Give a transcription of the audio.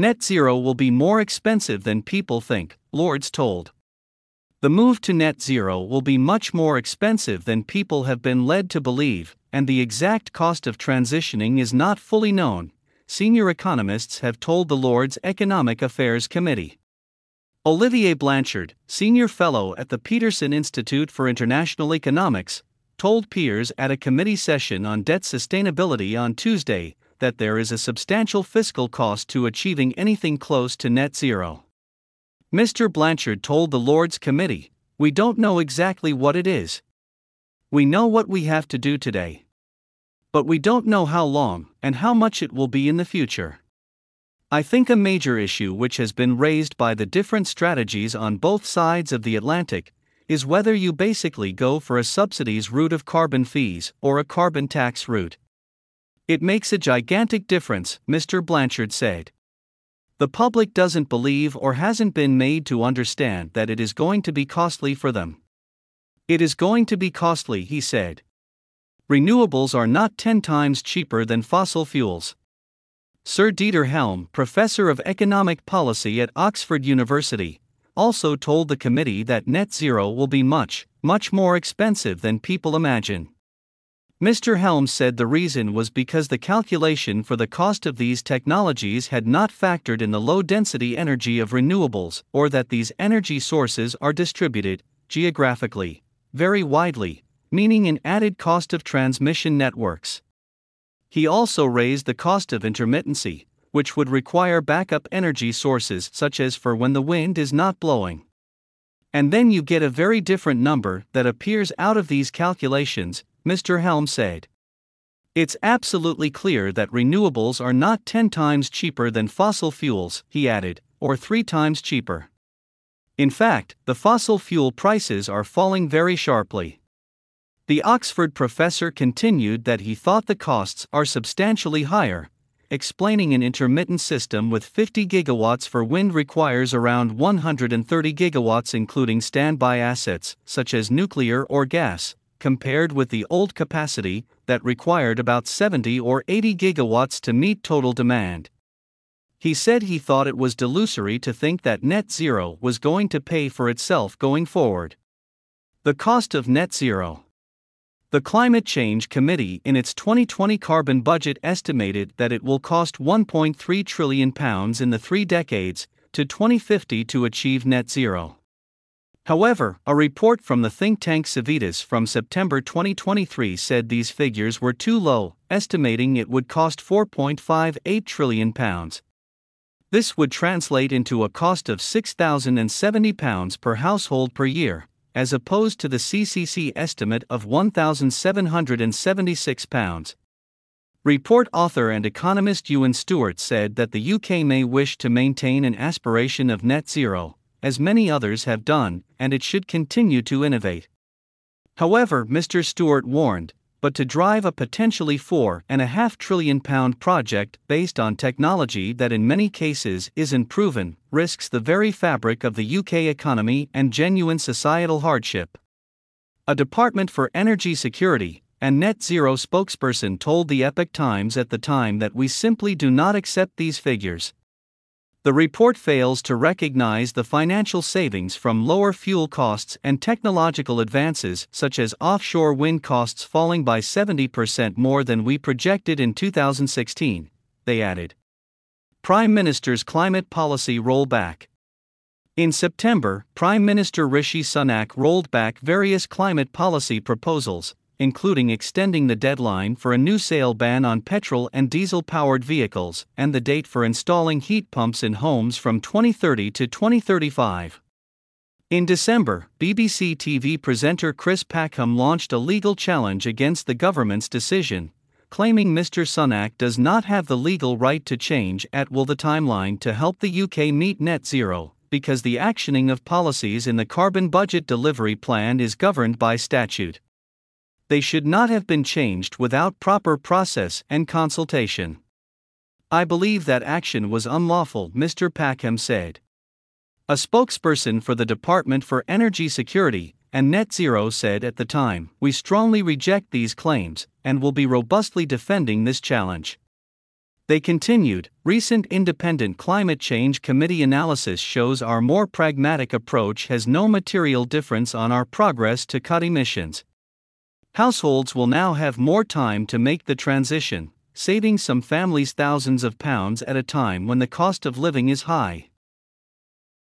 Net zero will be more expensive than people think, Lords told. The move to net zero will be much more expensive than people have been led to believe, and the exact cost of transitioning is not fully known, senior economists have told the Lords Economic Affairs Committee. Olivier Blanchard, senior fellow at the Peterson Institute for International Economics, told peers at a committee session on debt sustainability on Tuesday that there is a substantial fiscal cost to achieving anything close to net zero. Mr. Blanchard told the Lords Committee, We don't know exactly what it is. We know what we have to do today. But we don't know how long and how much it will be in the future. I think a major issue which has been raised by the different strategies on both sides of the Atlantic is whether you basically go for a subsidies route of carbon fees or a carbon tax route. It makes a gigantic difference, Mr. Blanchard said. The public doesn't believe or hasn't been made to understand that it is going to be costly for them. It is going to be costly, he said. Renewables are not 10 times cheaper than fossil fuels. Sir Dieter Helm, professor of economic policy at Oxford University, also told the committee that net zero will be much, much more expensive than people imagine. Mr. Helms said the reason was because the calculation for the cost of these technologies had not factored in the low density energy of renewables, or that these energy sources are distributed, geographically, very widely, meaning an added cost of transmission networks. He also raised the cost of intermittency, which would require backup energy sources such as for when the wind is not blowing. And then you get a very different number that appears out of these calculations, Mr. Helm said. It's absolutely clear that renewables are not 10 times cheaper than fossil fuels, he added, or 3 times cheaper. In fact, the fossil fuel prices are falling very sharply. The Oxford professor continued that he thought the costs are substantially higher, explaining an intermittent system with 50 gigawatts for wind requires around 130 gigawatts, including standby assets, such as nuclear or gas, compared with the old capacity that required about 70 or 80 gigawatts to meet total demand. He said he thought it was delusory to think that net zero was going to pay for itself going forward. The cost of net zero. The Climate Change Committee in its 2020 carbon budget estimated that it will cost 1.3 trillion pounds in the 3 decades to 2050 to achieve net zero. However, a report from the think tank Civitas from September 2023 said these figures were too low, estimating it would cost 4.58 trillion pounds. This would translate into a cost of 6,070 pounds per household per year, as opposed to the CCC estimate of £1,776. Report author and economist Ewen Stewart said that the UK may wish to maintain an aspiration of net zero, as many others have done, and it should continue to innovate. However, Mr. Stewart warned but to drive a potentially four and a half trillion pound project based on technology that in many cases isn't proven, risks the very fabric of the UK economy and genuine societal hardship. A Department for Energy Security and Net Zero spokesperson told the Epoch Times at the time that we simply do not accept these figures, the report fails to recognize the financial savings from lower fuel costs and technological advances, such as offshore wind costs falling by 70% more than we projected in 2016, they added. Prime Minister's climate policy rollback. In September, Prime Minister Rishi Sunak rolled back various climate policy proposals, including extending the deadline for a new sale ban on petrol and diesel powered vehicles and the date for installing heat pumps in homes from 2030 to 2035. In December, BBC TV presenter Chris Packham launched a legal challenge against the government's decision, claiming Mr. Sunak does not have the legal right to change at will the timeline to help the UK meet net zero, because the actioning of policies in the Carbon Budget Delivery Plan is governed by statute they should not have been changed without proper process and consultation. I believe that action was unlawful, Mr. Packham said. A spokesperson for the Department for Energy Security and Net Zero said at the time, We strongly reject these claims and will be robustly defending this challenge. They continued Recent Independent Climate Change Committee analysis shows our more pragmatic approach has no material difference on our progress to cut emissions. Households will now have more time to make the transition, saving some families thousands of pounds at a time when the cost of living is high.